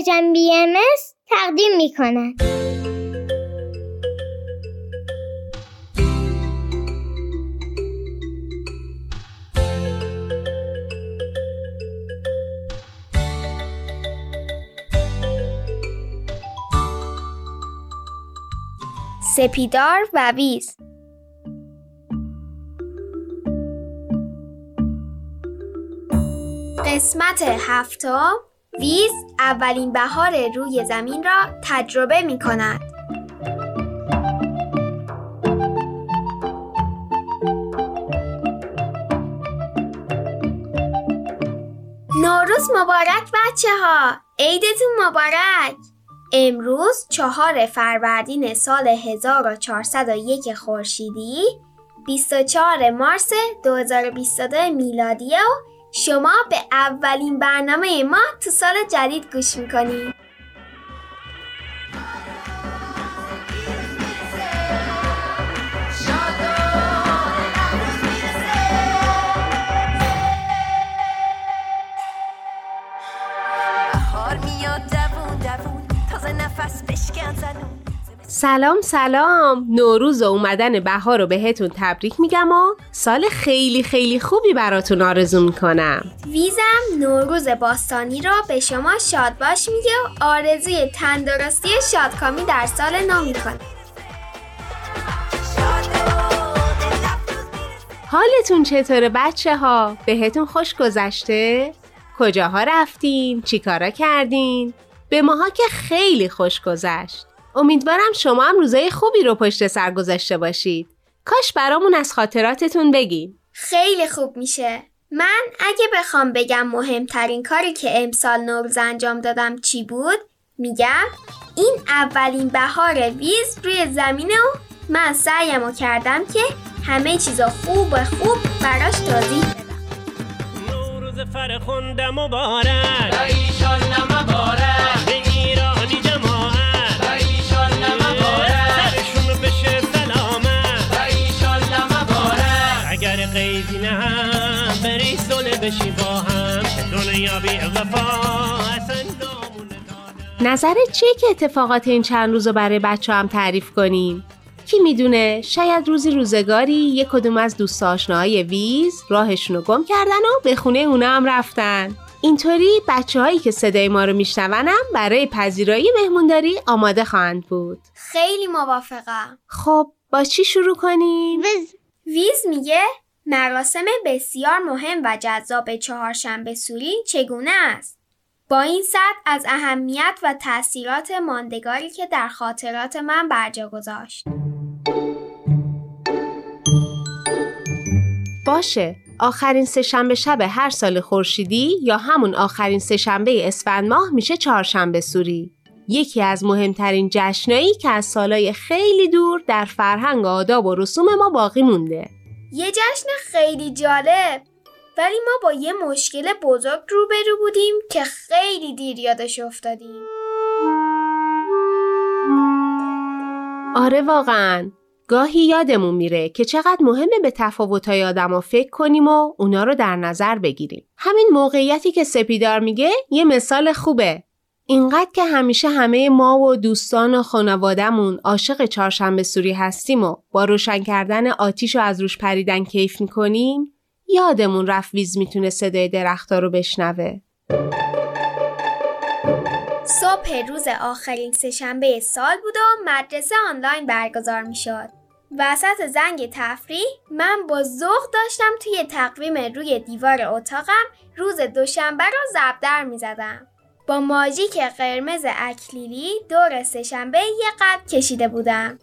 پرژن بی ام تقدیم می کند. سپیدار و ویز قسمت هفتم ویز اولین بهار روی زمین را تجربه می کند. نوروز مبارک بچه ها عیدتون مبارک امروز چهار فروردین سال 1401 خورشیدی 24 مارس 2022 میلادی و شما به اولین برنامه ما تو سال جدید گوش می‌کنید سلام سلام نوروز و اومدن بهار رو بهتون تبریک میگم و سال خیلی خیلی خوبی براتون آرزو می‌کنم ویزم نوروز باستانی رو به شما شاد باش میگه و آرزوی تندرستی شادکامی در سال نو می‌کنه حالتون چطوره بچه ها؟ بهتون خوش گذشته؟ کجاها رفتین؟ چیکارا کردین؟ به ماها که خیلی خوش گذشت امیدوارم شما هم روزای خوبی رو پشت سر گذاشته باشید. کاش برامون از خاطراتتون بگین. خیلی خوب میشه. من اگه بخوام بگم مهمترین کاری که امسال نوروز انجام دادم چی بود میگم این اولین بهار ویز روی زمینه و من سعیم کردم که همه چیزا خوب خوب براش توضیح بدم نوروز فرخنده مبارک نظر چیه که اتفاقات این چند روز رو برای بچه هم تعریف کنیم؟ کی می‌دونه؟ شاید روزی روزگاری یک کدوم از دوست آشناهای ویز راهشون رو گم کردن و به خونه اونا هم رفتن. اینطوری بچه هایی که صدای ما رو میشنونم برای پذیرایی مهمونداری آماده خواهند بود. خیلی موافقم. خب با چی شروع کنیم؟ ویز ویز میگه مراسم بسیار مهم و جذاب چهارشنبه سوری چگونه است؟ با این سطح از اهمیت و تاثیرات ماندگاری که در خاطرات من برجا گذاشت. باشه آخرین سهشنبه شب هر سال خورشیدی یا همون آخرین سهشنبه اسفند ماه میشه چهارشنبه سوری یکی از مهمترین جشنایی که از سالهای خیلی دور در فرهنگ آداب و رسوم ما باقی مونده یه جشن خیلی جالب ولی ما با یه مشکل بزرگ روبرو بودیم که خیلی دیر یادش افتادیم. آره واقعا گاهی یادمون میره که چقدر مهمه به تفاوتهای آدما فکر کنیم و اونا رو در نظر بگیریم. همین موقعیتی که سپیدار میگه یه مثال خوبه. اینقدر که همیشه همه ما و دوستان و خانوادهمون عاشق چهارشنبه سوری هستیم و با روشن کردن آتیش و از روش پریدن کیف می‌کنیم یادمون رفت ویز می‌تونه صدای درختها رو بشنوه. صبح روز آخرین سهشنبه سال بود و مدرسه آنلاین برگزار می شد. وسط زنگ تفریح من با ذوق داشتم توی تقویم روی دیوار اتاقم روز دوشنبه رو زبدر می زدم. با ماژیک قرمز اکلیلی دور سهشنبه یه قد کشیده بودم.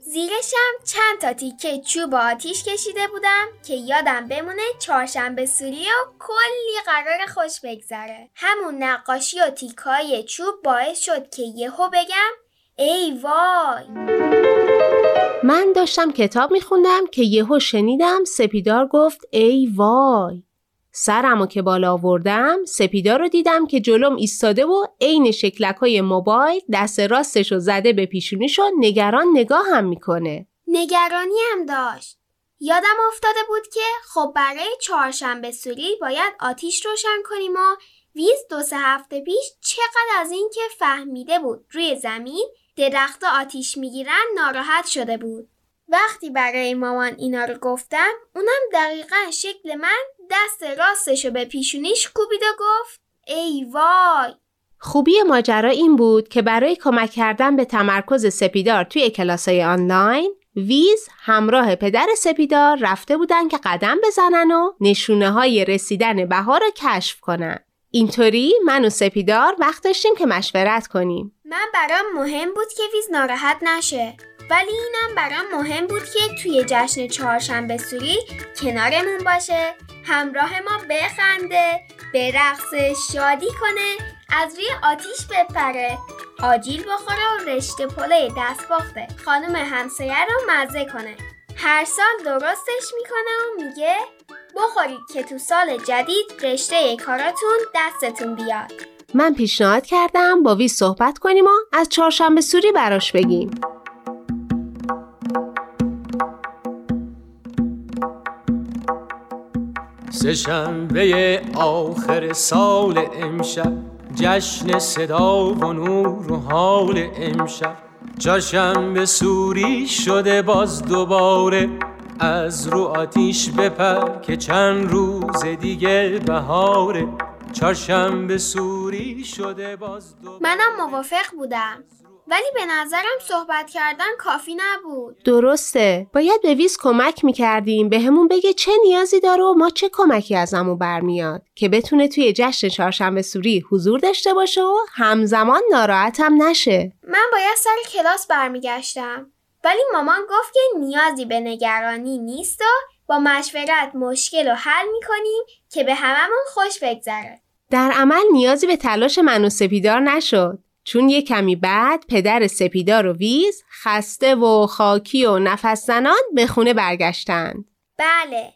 زیرشم چند تا تیکه چوب آتیش کشیده بودم که یادم بمونه چهارشنبه سوری و کلی قرار خوش بگذره. همون نقاشی و تیکای چوب باعث شد که یهو بگم ای وای! من داشتم کتاب میخوندم که یهو شنیدم سپیدار گفت ای وای! سرمو که بالا آوردم سپیدار رو دیدم که جلوم ایستاده و عین شکلک های موبایل دست راستش رو زده به پیشونیش و نگران نگاه هم می‌کنه نگرانی هم داشت یادم افتاده بود که خب برای چهارشنبه سوری باید آتیش روشن کنیم و ویز دو سه هفته پیش چقدر از این که فهمیده بود روی زمین درخت آتیش می‌گیرن ناراحت شده بود. وقتی برای مامان اینا رو گفتم اونم دقیقا شکل من دست راستشو به پیشونیش کوبید و گفت ای وای خوبی ماجرا این بود که برای کمک کردن به تمرکز سپیدار توی کلاسای آنلاین ویز همراه پدر سپیدار رفته بودن که قدم بزنن و نشونه های رسیدن بهار رو کشف کنن. اینطوری من و سپیدار وقت داشتیم که مشورت کنیم. من برام مهم بود که ویز ناراحت نشه. ولی اینم برام مهم بود که توی جشن چهارشنبه سوری کنارمون باشه همراه ما بخنده به رقص شادی کنه از روی آتیش بپره آجیل بخوره و رشته پله دست باخته. خانم همسایه رو مزه کنه. هر سال درستش می‌کنه و میگه بخورید که تو سال جدید رشته کاراتون دستتون بیاد. من پیشنهاد کردم با وی صحبت کنیم و از چهارشنبه سوری براش بگیم. سه شنبه آخر سال امشب جشن صدا و نور و حال امشب. چهارشنبه سوری شده باز دوباره از رو آتیش بپر که چند روز دیگه بهاره. چهارشنبه سوری شده باز دوباره. منم موافق بودم. ولی به نظرم صحبت کردن کافی نبود. درسته. باید به ویز کمک می‌کردیم. به همون بگه چه نیازی داره و ما چه کمکی ازمون برمیاد. که بتونه توی جشن چهارشنبه سوری حضور داشته باشه و همزمان ناراحت هم نشه. من باید سر کلاس برمیگشتم. ولی مامان گفت که نیازی به نگرانی نیست و با مشورت مشکل رو حل می‌کنیم که به هممون خوش بگذره. در عمل نیازی به تلاش من و سپیدار نشد. چون یه کمی بعد پدر سپیدار و ویز خسته و خاکی و نفس زنان به خونه برگشتند. بله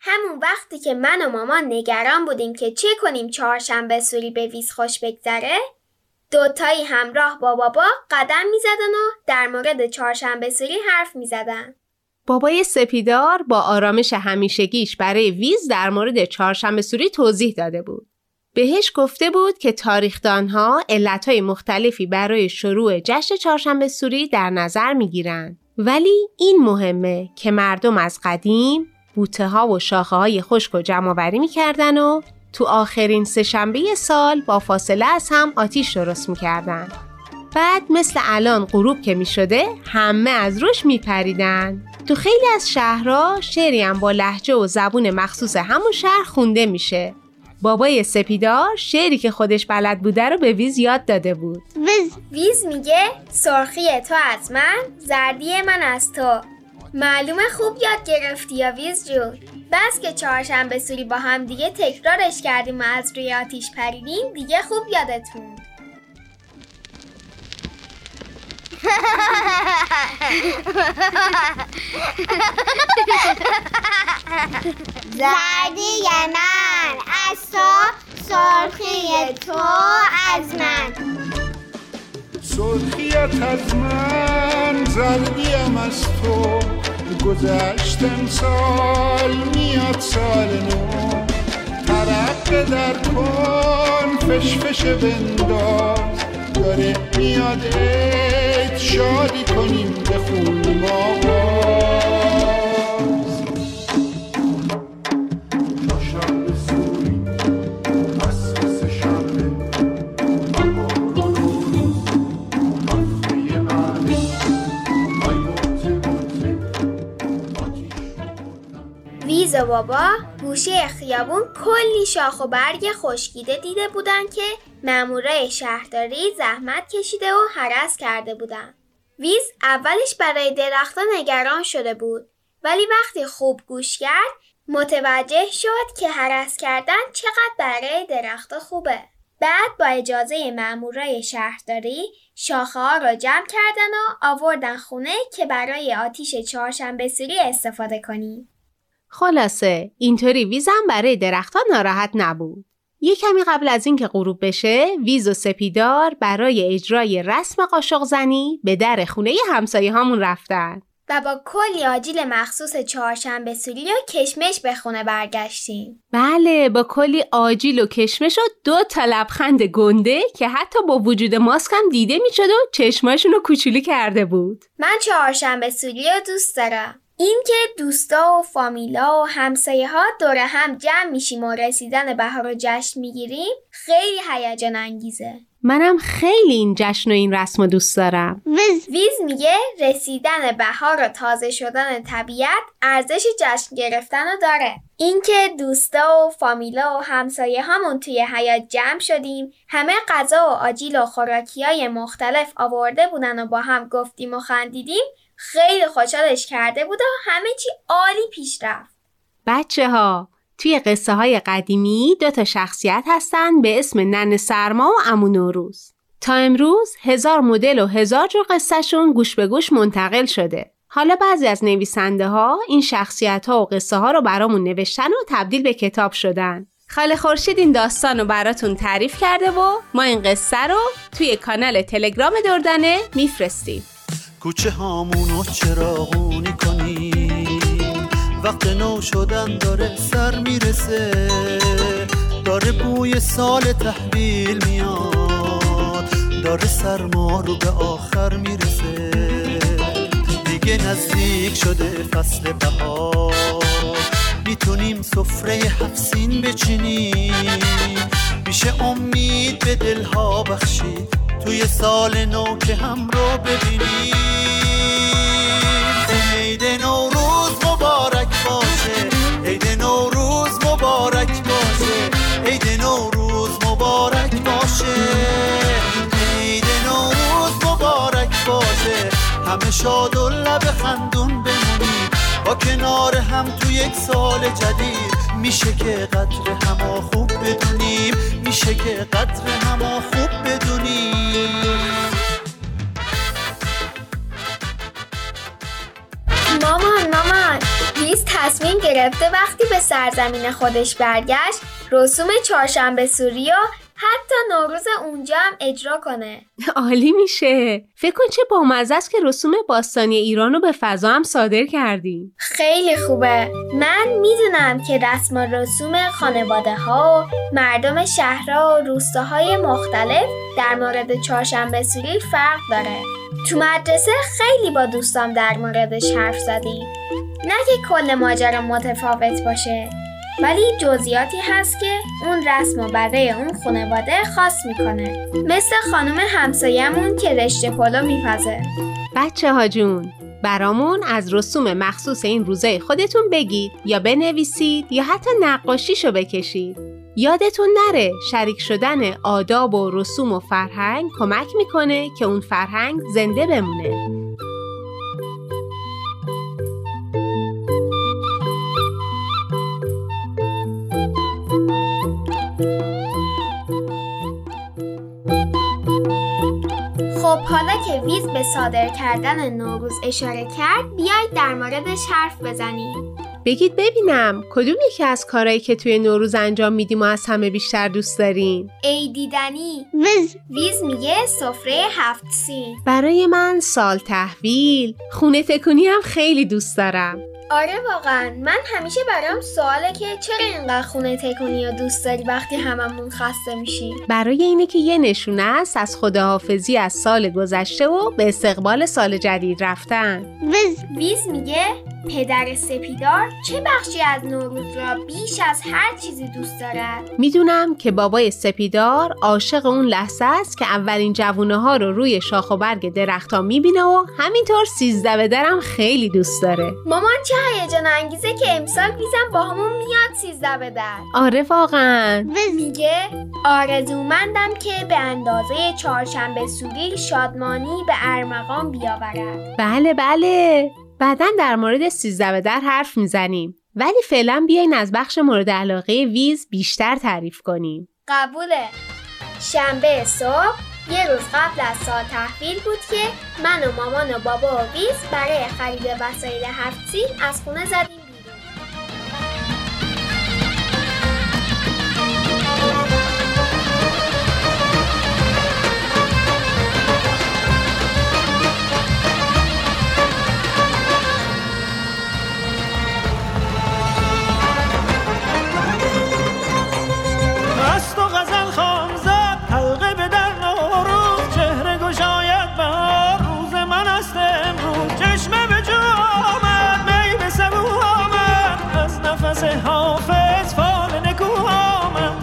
همون وقتی که من و مامان نگران بودیم که چه کنیم چهارشنبه سوری به ویز خوش بگذره دوتایی همراه با بابا قدم می‌زدن و در مورد چهارشنبه سوری حرف می‌زدن بابای سپیدار با آرامش همیشگیش برای ویز در مورد چهارشنبه سوری توضیح داده بود. بهش گفته بود که تاریخدانها علتهای مختلفی برای شروع جشن چهارشنبه سوری در نظر می‌گیرند ولی این مهمه که مردم از قدیم بوته ها و شاخه های خشک و جمع آوری می‌کردن و تو آخرین سهشنبه سال با فاصله از هم آتیش درست می‌کردن. بعد مثل الان غروب که می‌شده همه از روش میپریدن. تو خیلی از شهرها شعری هم با لهجه و زبون مخصوص همون شهر خونده میشه. بابای سپیدار شعری که خودش بلد بوده رو به ویز یاد داده بود. ویز ویز میگه سرخی تو از من زردی من از تو. معلومه خوب یاد گرفتی‌یا ویز جون؟ بس که چهارشنبه سوری با هم دیگه تکرارش کردیم و از روی آتیش پریدیم دیگه خوب یادتون. زردی من از تو سرخی تو از من. سرخیت از من زردیم از تو. گذشتم سال میاد سال نو. ترقه در کن فشفش بنداز. داره میاد شادی کنیم بخون ما. باز چهارشنبه سوری عصر سه‌شنبه بهار و نوروز هفته آتیش ویز بابا گوشه خیابون کلی شاخ و برگ خشکیده دیده بودن که مامورای شهرداری زحمت کشیده و حرس کرده بودن. ویز اولش برای درختها نگران شده بود ولی وقتی خوب گوش کرد متوجه شد که حرس کردن چقدر برای درختها خوبه. بعد با اجازه مامورای شهرداری شاخه ها را جمع کردن و آوردن خونه که برای آتیش چهارشنبه سوری استفاده کنیم. خلاصه اینطوری ویزم برای درختها ناراحت نبود یه کمی قبل از اینکه غروب بشه ویز و سپیدار برای اجرای رسم قاشق زنی به در خونه همسایه هامون رفتن و با کلی آجیل مخصوص چهارشنبه سوری و کشمش به خونه برگشتیم. بله با کلی آجیل و کشمش و دو تا لبخند گنده که حتی با وجود ماسک هم دیده می‌شد و چشماشون رو کوچولی کرده بود. من چهارشنبه سوری رو دوست دارم. این که دوستا و فامیلا و همسایه ها دور هم جمع میشیم و رسیدن بهار رو جشن می‌گیریم خیلی هیجان انگیزه. منم خیلی این جشن و این رسم رو دوست دارم. ویز ویز میگه رسیدن بهار و تازه شدن طبیعت ارزش جشن گرفتن رو داره. اینکه دوستا و فامیلا و همسایه همون توی حیات جمع شدیم همه غذا و آجیل و خوراکی های مختلف آورده بودن و با هم گفتیم و خندیدیم خیلی خوشحالش کرده بود و همه چی عالی پیش رفت. بچه ها توی قصه های قدیمی دو تا شخصیت هستن به اسم نن سرما و امو نوروز. تا امروز هزار مدل و هزار جور قصهشون گوش به گوش منتقل شده. حالا بعضی از نویسنده ها این شخصیت ها و قصه ها رو برامون نوشتن و تبدیل به کتاب شدن. خاله خورشید این داستان رو براتون تعریف کرده و ما این قصه رو توی کانال تلگرام دردانه میفرستیم. کوچه هامونو چراغونی کنیم وقت نو شدن داره سر می‌رسه. داره بوی سال تحویل میاد. داره سرما رو به آخر می‌رسه. دیگه نزدیک شده فصل بهار. می‌تونیم سفره هفسین بچینیم. میشه امید به دلها بخشید. توی سال نو که هم رو ببینیم. شاد و لب خندون بمونیم با کنار هم تو یک سال جدید میشه که قدر هما خوب بدونیم. میشه که قدر هما خوب بدونیم. مامان مامان. ویز تصمیم گرفته وقتی به سرزمین خودش برگشت رسوم چهارشنبه سوری و حتی نوروز اونجا هم اجرا کنه. عالی میشه. فکر کن چه بامزه است که رسوم باستانی ایران رو به فضا هم صادر کردیم. خیلی خوبه. من می‌دونم که رسم و رسوم خانواده ها و مردم شهرها و روستاهای مختلف در مورد چهارشنبه سوری فرق داره. تو مدرسه خیلی با دوستام در موردش حرف زدیم. نه که کل ماجرا متفاوت باشه. ولی جزئیاتی هست که اون رسم و برای اون خانواده خاص می‌کنه مثل خانم همسایمون که رشته پلو میپزه بچه ها جون برامون از رسوم مخصوص این روزای خودتون بگید یا بنویسید یا حتی نقاشیشو بکشید. یادتون نره شریک شدن آداب و رسوم و فرهنگ کمک می‌کنه که اون فرهنگ زنده بمونه. حالا که ویز به صادر کردن نوروز اشاره کرد بیایید در موردش حرف بزنیم. بگید ببینم کدوم یکی از کارهایی که توی نوروز انجام میدیم و از همه بیشتر دوست دارین؟ ای دیدنی. ویز. ویز میگه سفره هفت سین برای من سال تحویل. خونه تکونی هم خیلی دوست دارم. آره واقعا. من همیشه برام سواله که چرا اینقدر خونه تکونی رو دوست داری وقتی هممون خسته میشیم برای اینه که یه نشونه است از خداحافظی از سال گذشته و به استقبال سال جدید رفتن. ویز. ویز میگه پدر سپیدار چه بخشی از نوروز را بیش از هر چیزی دوست دارد؟ می‌دونم که بابای سپیدار عاشق اون لحظه است که اولین جوونه ها رو روی شاخ و برگ درختها می‌بینه و همینطور سیزده به درم خیلی دوست داره. مامان چه هیجان انگیزه که امسال ویزم با همون میاد سیزده به در آره واقعا. ویز میگه آرزومندم که به اندازه چهارشنبه سوری شادمانی به ارمغان بیاورد. بله بله. بعدا در مورد سیزده به در حرف می‌زنیم. ولی فعلا بیاین از بخش مورد علاقه ویز بیشتر تعریف کنیم. قبوله. شنبه صبح یه روز قبل از سال تحویل بود که من و مامان و بابا و ویز برای خرید وسایل هفت از خونه زدیم دست حافظ فال نکوهامم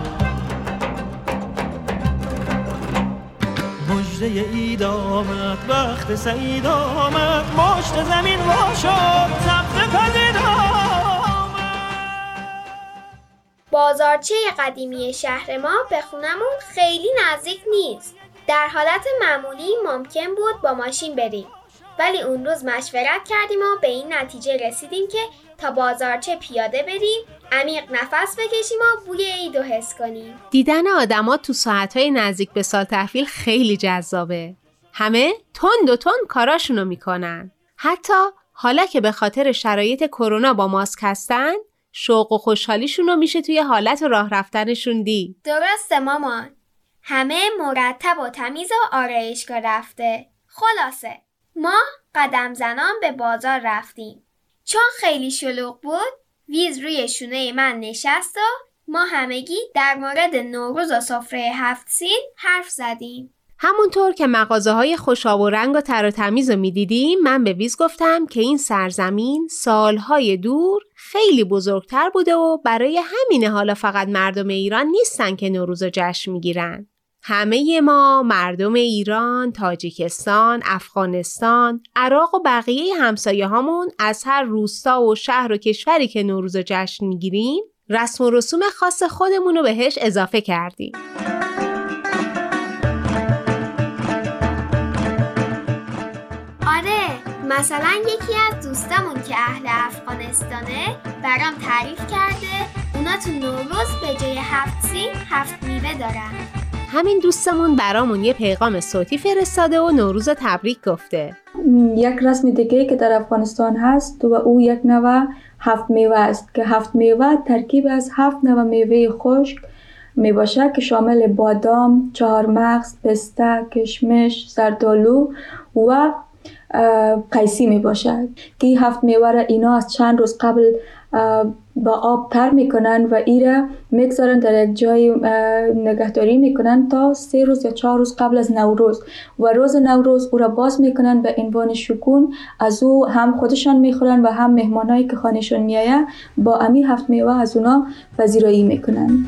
مجده اید آمد وقت سعید آمد مشت زمین وا شد سبز پدید بازارچه قدیمی شهر ما به خونمون خیلی نزدیک نیست. در حالت معمولی ممکن بود با ماشین بریم. ولی اون روز مشورت کردیم و به این نتیجه رسیدیم که تا بازارچه پیاده بریم عمیق نفس بکشیم و بوی عید و حس کنیم دیدن آدما تو ساعتهای نزدیک به سال تحویل خیلی جذابه. همه تند و تند کاراشونو می‌کنن. حتی حالا که به خاطر شرایط کرونا با ماسک هستن، شوق و خوشحالیشون رو میشه توی حالت راه رفتنشون دید. درسته مامان همه مرتب و تمیز و آرایشگاه رفته خلاصه ما قدم زنان به بازار رفتیم چون خیلی شلوغ بود ویز روی شونه من نشست و ما همگی در مورد نوروز و سفره هفت سین حرف زدیم همونطور که مغازه های خوشاب و رنگ و تر و تمیز رو می‌دیدیم من به ویز گفتم که این سرزمین سالهای دور خیلی بزرگتر بوده و برای همینه حالا فقط مردم ایران نیستن که نوروز رو جشن می‌گیرن. همه ما مردم ایران، تاجیکستان، افغانستان، عراق و بقیه همسایه هامون از هر روستا و شهر و کشوری که نوروز رو جشن می‌گیریم رسم و رسوم خاص خودمون رو بهش اضافه کردیم. آره مثلا یکی از دوستامون که اهل افغانستانه برام تعریف کرده اونا تو نوروز به جای هفت سین هفت میوه دارن همین دوستمون برامون یه پیغام صوتی فرستاده و نوروز تبریک گفته. یک رسم دیگه که در افغانستان هست و او یک نوع هفت میوه است که هفت میوه ترکیب از هفت نوع میوه خشک می باشد که شامل بادام، چهارمغز، پسته، کشمش، زردالو و قیسی می باشد که هفت میوه را اینا از چند روز قبل با آب تر می‌کنن و ای را می‌گذارن در یک جای نگهداری می‌کنن تا سه روز یا چهار روز قبل از نوروز. و روز نوروز او را باز می‌کنن به عنوان شکون. از او هم خودشان می‌خورن و هم مهمانایی که خانهشان میآید با امی هفت میوه از اونا پذیرایی می‌کنن.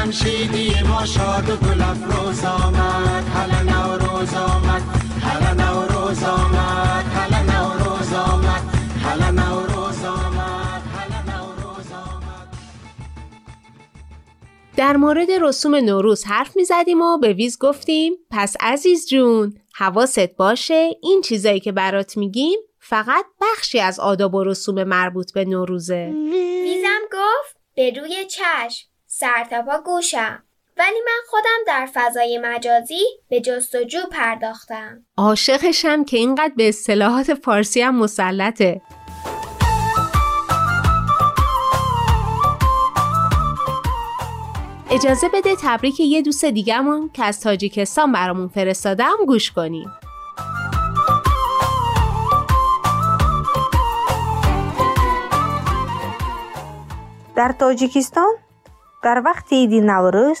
جمشیدی ما شاد و گل افروز آمد. هلا نوروز آمد. هلا نوروز آمد. هلا نوروز آمد. هلا نوروز آمد. هلا نوروز آمد. در مورد رسوم نوروز حرف می زدیم و به ویز گفتیم پس عزیز جون حواست باشه این چیزایی که برات میگیم فقط بخشی از آداب و رسوم مربوط به نوروزه. ویزم گفت به روی چشم. سرتاپا گوشم ولی من خودم در فضای مجازی به جستجو پرداختم عاشقشم که اینقدر به اصطلاحات فارسی هم مسلطه. اجازه بده تبریک یه دوست دیگه‌مون که از تاجیکستان برامون فرستاده هم گوش کنیم. در تاجیکستان дар вақти иди наврӯз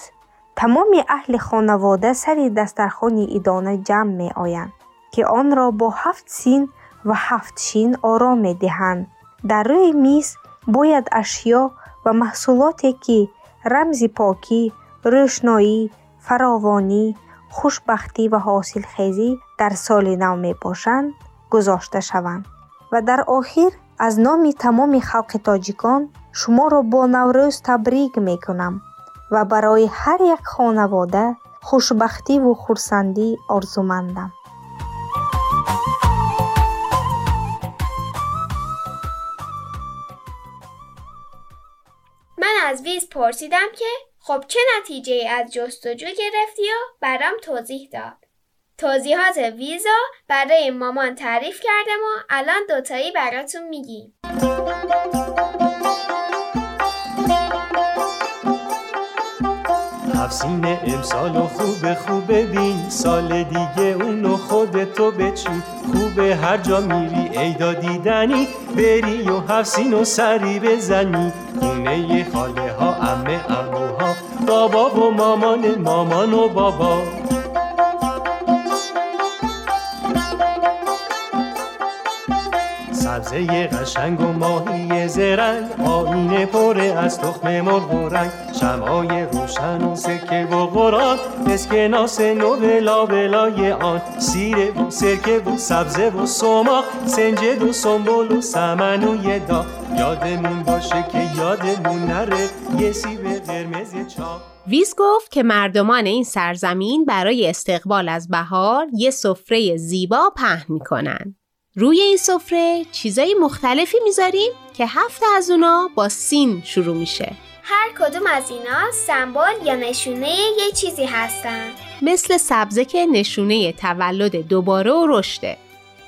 тамоми аҳли хонавода сари дастархони идона ҷамъ меоянд ки онро бо ҳафт син ва ҳафт шин ором медиҳанд. Дар рӯи миз бояд ашё ва маҳсулоте ки рамзи покӣ рӯшноӣ фаровонӣ хушбахтӣ ва ҳосилхезӣ дар соли нав мебошанд гузошта шаванд. Ва дар охир аз номи тамоми халқи тоҷикон شما را با نوروز تبریک می کنم و برای هر یک خانواده خوشبختی و خورسندی آرزومندم. من از ویز پرسیدم که خب چه نتیجه از جستجو گرفتی و برام توضیح داد توضیحات ویزا برای مامان تعریف کردم و الان دوتایی براتون میگیم هفسین امسال و خوب خوب بین سال دیگه اونو خودتو بچین. خوبه هر جا میری عیدا دیدنی. بری و هفسین و سری بزنی. خونه خاله ها امه اموها بابا و مامان مامان و بابا. سبزه قشنگ و ماهی زرنگ آینه پره از تخم مرغ و رنگ شمعای روشن و سکه و قرآن اسکناس نو بلا بلای آن. سیره و سرکه و سبزه و سماق سنجد و سنبول و سمن و یه یادمون باشه که یادمون نره یه سیب قرمز چاق. ویز گفت که مردمان این سرزمین برای استقبال از بهار یه سفره زیبا پهن می‌کنن. روی این سفره چیزای مختلفی می‌ذاریم که هفت از اونا با سین شروع میشه. هر کدوم از اینا سمبل یا نشونه یه چیزی هستن. مثل سبزه که نشونه تولد دوباره و رشده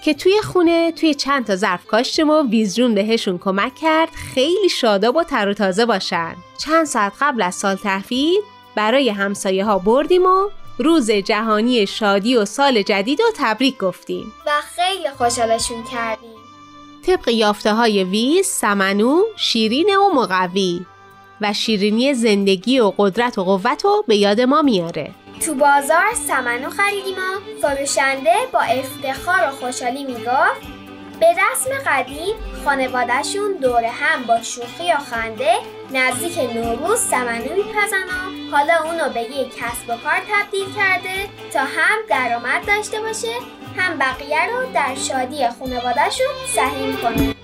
که توی خونه توی چند تا ظرف کاشتیم و ویزجون بهشون کمک کرد خیلی شاداب و تر و تازه باشن چند ساعت قبل از سال تحویل برای همسایه ها بردیم و روز جهانی شادی و سال جدید و تبریک گفتیم. و خیلی خوشحالشون کردیم. طبق یافته های ویز، سمنو، شیرین و مقوی. و شیرینی زندگی و قدرت و قوت رو به یاد ما میاره. تو بازار سمنو خریدیم و فروشنده با افتخار و خوشحالی می‌گفت به رسم قدیم خانوادهشون دور هم با شوخی و خنده نزدیک نوروز سمنو میپزن و حالا اونو به یک کسب و کار تبدیل کرده تا هم درآمد داشته باشه هم بقیه رو در شادی خانوادهشون سهیم کنه.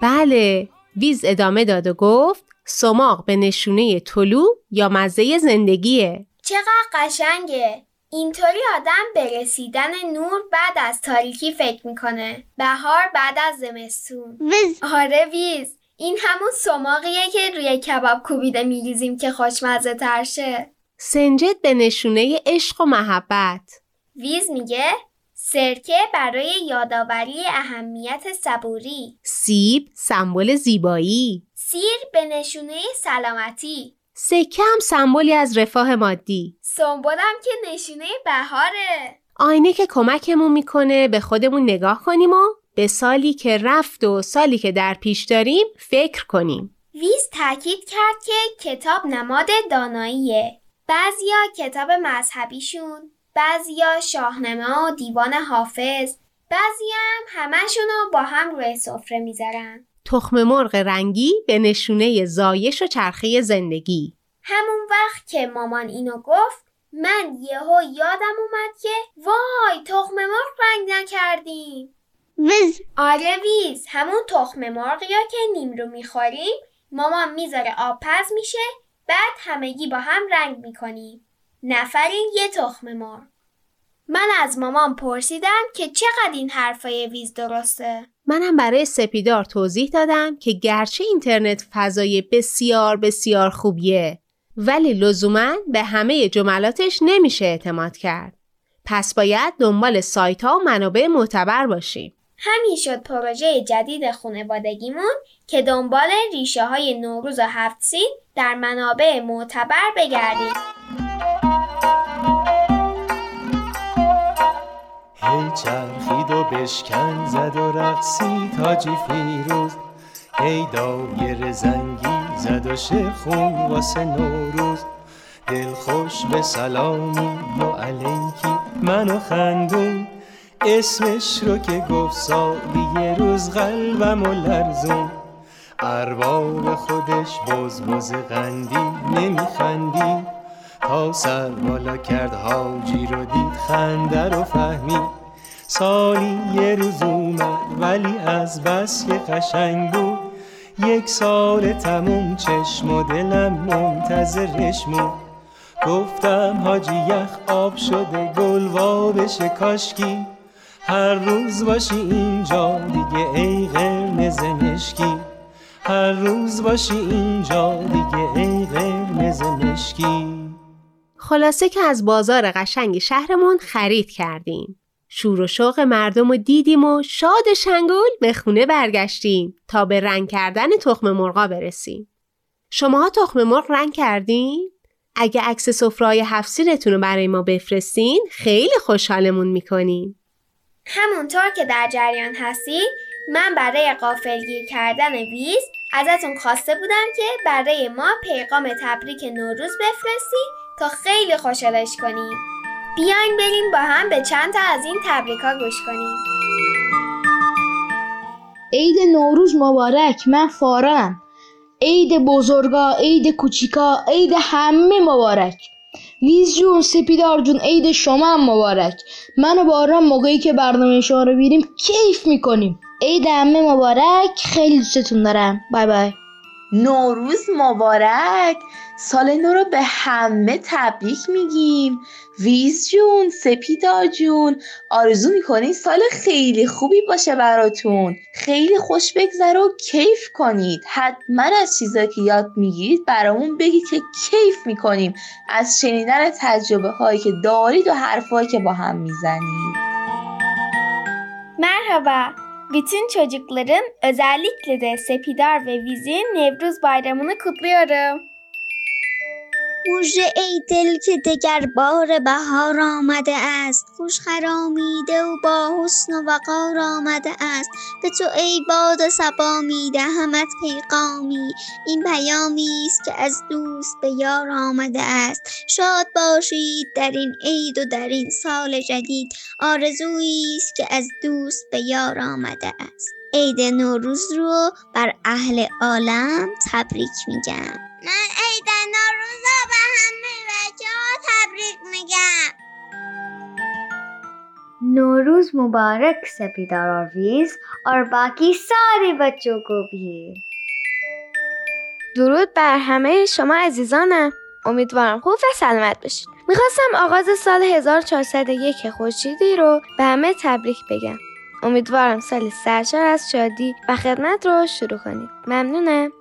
بله ویز ادامه داد و گفت سماق به نشونه طلوع یا مزه زندگیه. چقدر قشنگه. اینطوری آدم به رسیدن نور بعد از تاریکی فکر می‌کنه. بهار بعد از زمستون. ویز. آره ویز. این همون سماقیه که روی کباب کوبیده میریزیم که خوشمزه تر شه. سنجد به نشونه عشق و محبت. ویز میگه سرکه برای یادآوری اهمیت صبوری. سیب سمبل زیبایی. سیر به نشونه سلامتی. سکه هم سمبولی از رفاه مادی. سنبولم که نشونه بهاره. آینه که کمکمون می‌کنه به خودمون نگاه کنیم و به سالی که رفت و سالی که در پیش داریم فکر کنیم. ویز تاکید کرد که کتاب نماد داناییه. بعضیا کتاب مذهبیشون بعضیا شاهنامه و دیوان حافظ بعضیا هم همشونو با هم روی سفره می‌ذارن. تخم مرغ رنگی به نشونه زایش و چرخه زندگی. همون وقت که مامان اینو گفت من یهو یادم اومد که وای تخم مرغ رنگ نکردیم. ویز آره ویز همون تخم مرغیا که نیم رو می‌خوریم. مامان می‌ذاره آب پز میشه بعد همگی با هم رنگ می‌کنیم. نفرین یه تخم مرغ. من از مامان پرسیدم که چقدر این حرفای ویز درسته منم برای سپیدار توضیح دادم که گرچه اینترنت فضای بسیار بسیار خوبیه ولی لزوما به همه جملاتش نمیشه اعتماد کرد. پس باید دنبال سایت ها و منابع معتبر باشیم. همین شد پروژه جدید خانوادگیمون که دنبال ریشه های نوروز و هفت سین در منابع معتبر بگردیم بشکن زد و رقصی تاجی فیروز. هی دایر زنگی زد و شخون واسه نوروز. دل خوش به سلامی و علیکی منو خندون. اسمش رو که گفت سالی یه روز قلبم و لرزون. ارباب خودش بز بز قندی نمیخندی. تا سر بالا کرد حاجی رو دید خنده رو فهمید. سالی یه روز اومد ولی از بس که قشنگ بود. یک سال تموم چشم و دلم منتظرش مون گفتم حاجی یخ آب شده گل وا بشه کاشکی هر روز باشی اینجا دیگه ای قرمز مشکی. هر روز باشی اینجا دیگه ای قرمز مشکی. خلاصه که از بازار قشنگ شهرمون خرید کردیم. شور و شوق مردم رو دیدیم و شاد شنگول به خونه برگشتیم تا به رنگ کردن تخم مرغا برسیم. شماها تخم مرغ رنگ کردین؟ اگه عکس سفره‌های هفسیرتون رو برای ما بفرستین خیلی خوشحالمون می‌کنیم. همونطور که در جریان هستی من برای قافلگیر کردن ویز ازتون خواسته بودم که برای ما پیغام تبریک نوروز بفرستین تا خیلی خوشحالش کنیم بیاین بریم با هم به چند تا از این تبریکا گوش کنیم. عید نوروز مبارک من فارم عید بزرگا عید کوچیکا عید همه مبارک. ویز جون سپیدار جون عید شما هم مبارک. من و باران موقعی که برنامه شما رو بیریم کیف می‌کنیم. عید همه مبارک خیلی دوستتون دارم. بای بای. نوروز مبارک. سال نو رو به همه تبریک میگیم. ویز جون سپیدا جون آرزو می‌کنیم سال خیلی خوبی باشه براتون خیلی خوش بگذره و کیف کنید حتما از چیزایی که یاد می‌گیرید برامون بگید که کیف می‌کنیم از شنیدن تجربه هایی که دارید و حرفهایی که با هم می‌زنید Merhaba. Bütün çocukların özellikle de Sepidar ve Viz'in Nevruz bayramını kutluyorum. موژه ای دل که دگر بار بهار آمده است. خوش خرامیده و با حسن و وقار آمده است. به تو ای باد صبا میدهمت پیغامی. این پیامی است که از دوست به یار آمده است. شاد باشید در این عید و در این سال جدید. آرزویی است که از دوست به یار آمده است. عید نوروز رو بر اهل عالم تبریک میگم. من عید نوروز رو به همه بچه ها تبریک میگم नौरूज मुबारक सपीदार और वीज और बाकी सारे बच्चों को भी درود بر همه شما عزیزانم امیدوارم خوب و سلامت باشید میخواستم آغاز سال 1401 خورشیدی رو به همه تبریک بگم امیدوارم سال سرشار از شادی و خدمت رو شروع کنید ممنونم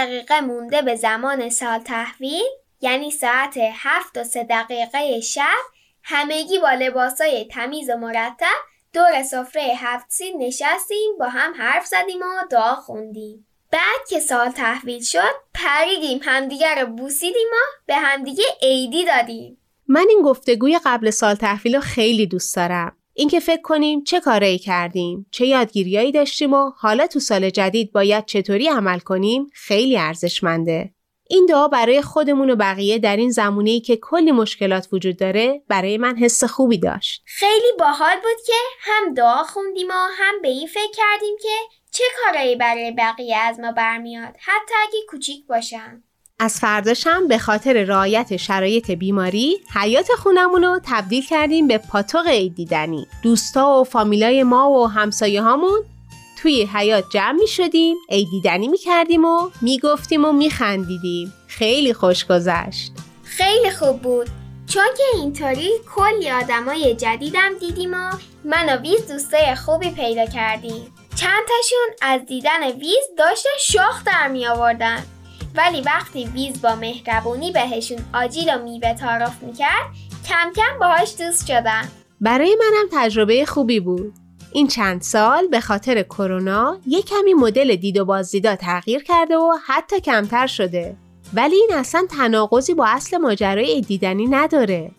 دقیقه مونده به زمان سال تحویل یعنی ساعت هفت و سه دقیقه شب همگی با لباسای تمیز و مرتب دور سفره هفت سین نشستیم با هم حرف زدیم و دعا خوندیم بعد که سال تحویل شد پریدیم همدیگه رو بوسیدیم و به همدیگه عیدی دادیم من این گفتگوی قبل سال تحویل رو خیلی دوست دارم. اینکه فکر کنیم چه کارایی کردیم، چه یادگیریایی داشتیم و حالا تو سال جدید باید چطوری عمل کنیم خیلی ارزشمنده. این دعا برای خودمون و بقیه در این زمونه‌ای که کلی مشکلات وجود داره برای من حس خوبی داشت. خیلی باحال بود که هم دعا خوندیم و هم به این فکر کردیم که چه کارایی برای بقیه از ما برمیاد حتی اگه کوچیک باشن از فرداشم به خاطر رعایت شرایط بیماری حیات خونمون رو تبدیل کردیم به پاتوق عید دیدنی. دوستا و فامیلای ما و همسایه هامون توی حیات جمع می شدیم عید دیدنی می کردیم و می گفتیم و می خندیدیم. خیلی خوش گذشت. خیلی خوب بود. چون که اینطوری کلی آدمای جدیدم دیدیم و من و ویز دوستای خوبی پیدا کردیم. چند تاشون از دیدن ویز داشتن شاخ در می آوردن. ولی وقتی ویز با مهربونی بهشون آجیل و میوه تعارف می‌کرد کم کم باهاش دوست شدن. برای منم تجربه خوبی بود. این چند سال به خاطر کرونا یه کمی مدل دید و بازدیدا تغییر کرده و حتی کمتر شده. ولی این اصلا تناقضی با اصل ماجرای دیدنی نداره.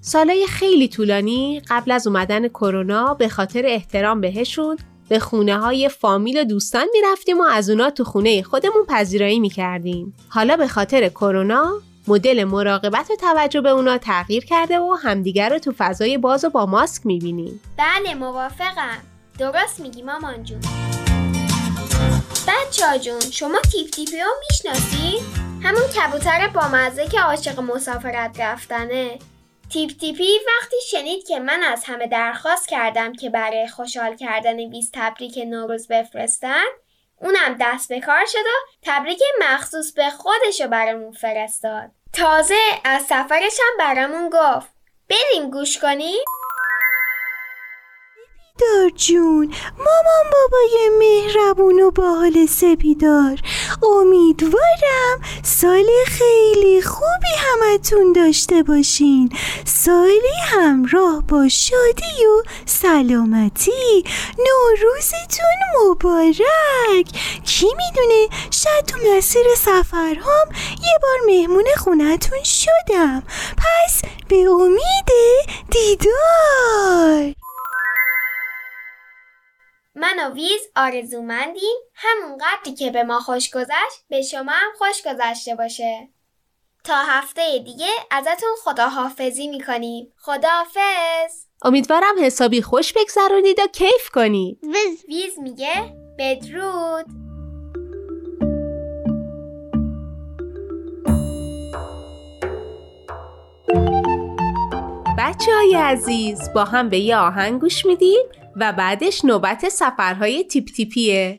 سالهای خیلی طولانی قبل از اومدن کرونا به خاطر احترام بهشون به خونه های فامیل و دوستان می‌رفتیم و از اونا تو خونه خودمون پذیرایی می‌کردیم. حالا به خاطر کرونا مدل مراقبت و توجه به اونا تغییر کرده و همدیگر رو تو فضای باز و با ماسک می‌بینیم. بله موافقم درست میگی مامان جون بچه جون شما تیپ تیپی رو می‌شناسی؟ همون کبوتر بامزه که عاشق مسافرت رفتنه تیپ تیپی وقتی شنید که من از همه درخواست کردم که برای خوشحال کردن 20 تبریک نوروز بفرستن اونم دست به کار شد و تبریک مخصوص به خودشو برامون فرستاد. تازه از سفرش هم برامون گفت. بریم گوش کنیم؟ دار جون. مامان بابای مهربون و باحال سپیدار. امیدوارم سال خیلی خوبی همتون داشته باشین. سالی همراه با شادی و سلامتی. نوروزتون مبارک. کی می‌دونه؟ شاید تو مسیر سفرهام یه بار مهمون خونتون شدم. پس به امید دیدار. من و ویز آرزومندیم. همون قدری که به ما خوش گذشت به شما هم خوش گذشته باشه. تا هفته دیگه ازتون خداحافظی می‌کنیم. خداحافظ! امیدوارم حسابی خوش بگذرونید و کیف کنید. ویز. ویز میگه بدرود. بچه های عزیز با هم به یه آهنگ گوش میدیم. و بعدش نوبت سفرهای تیپ تیپیه.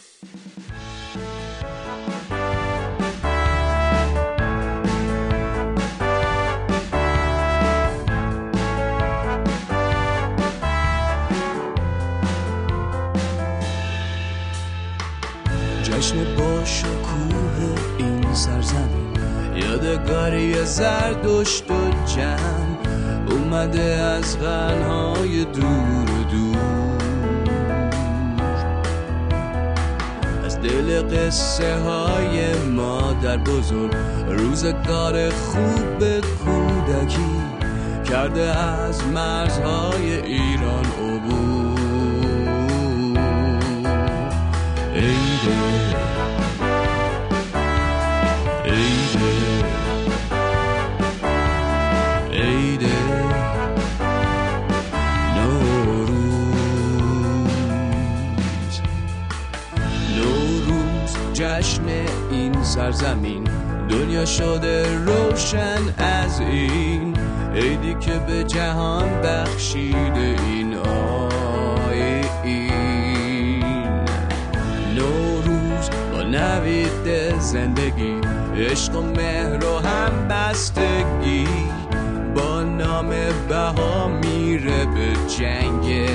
جشن با شکوه این سرزمین یادگاری زردشت و جمع اومده از غنهای دور دل قصه های مادر بزرگ. روزگار خوب کودکی کرده از مرزهای ایران عبور. عیده عیده سرزمین. دنیا شده روشن از این. عیدی که به جهان بخشیده این. آیین نوروز با نوید زندگی. عشق و مهر و هم بستگی با نام بها میره به جنگ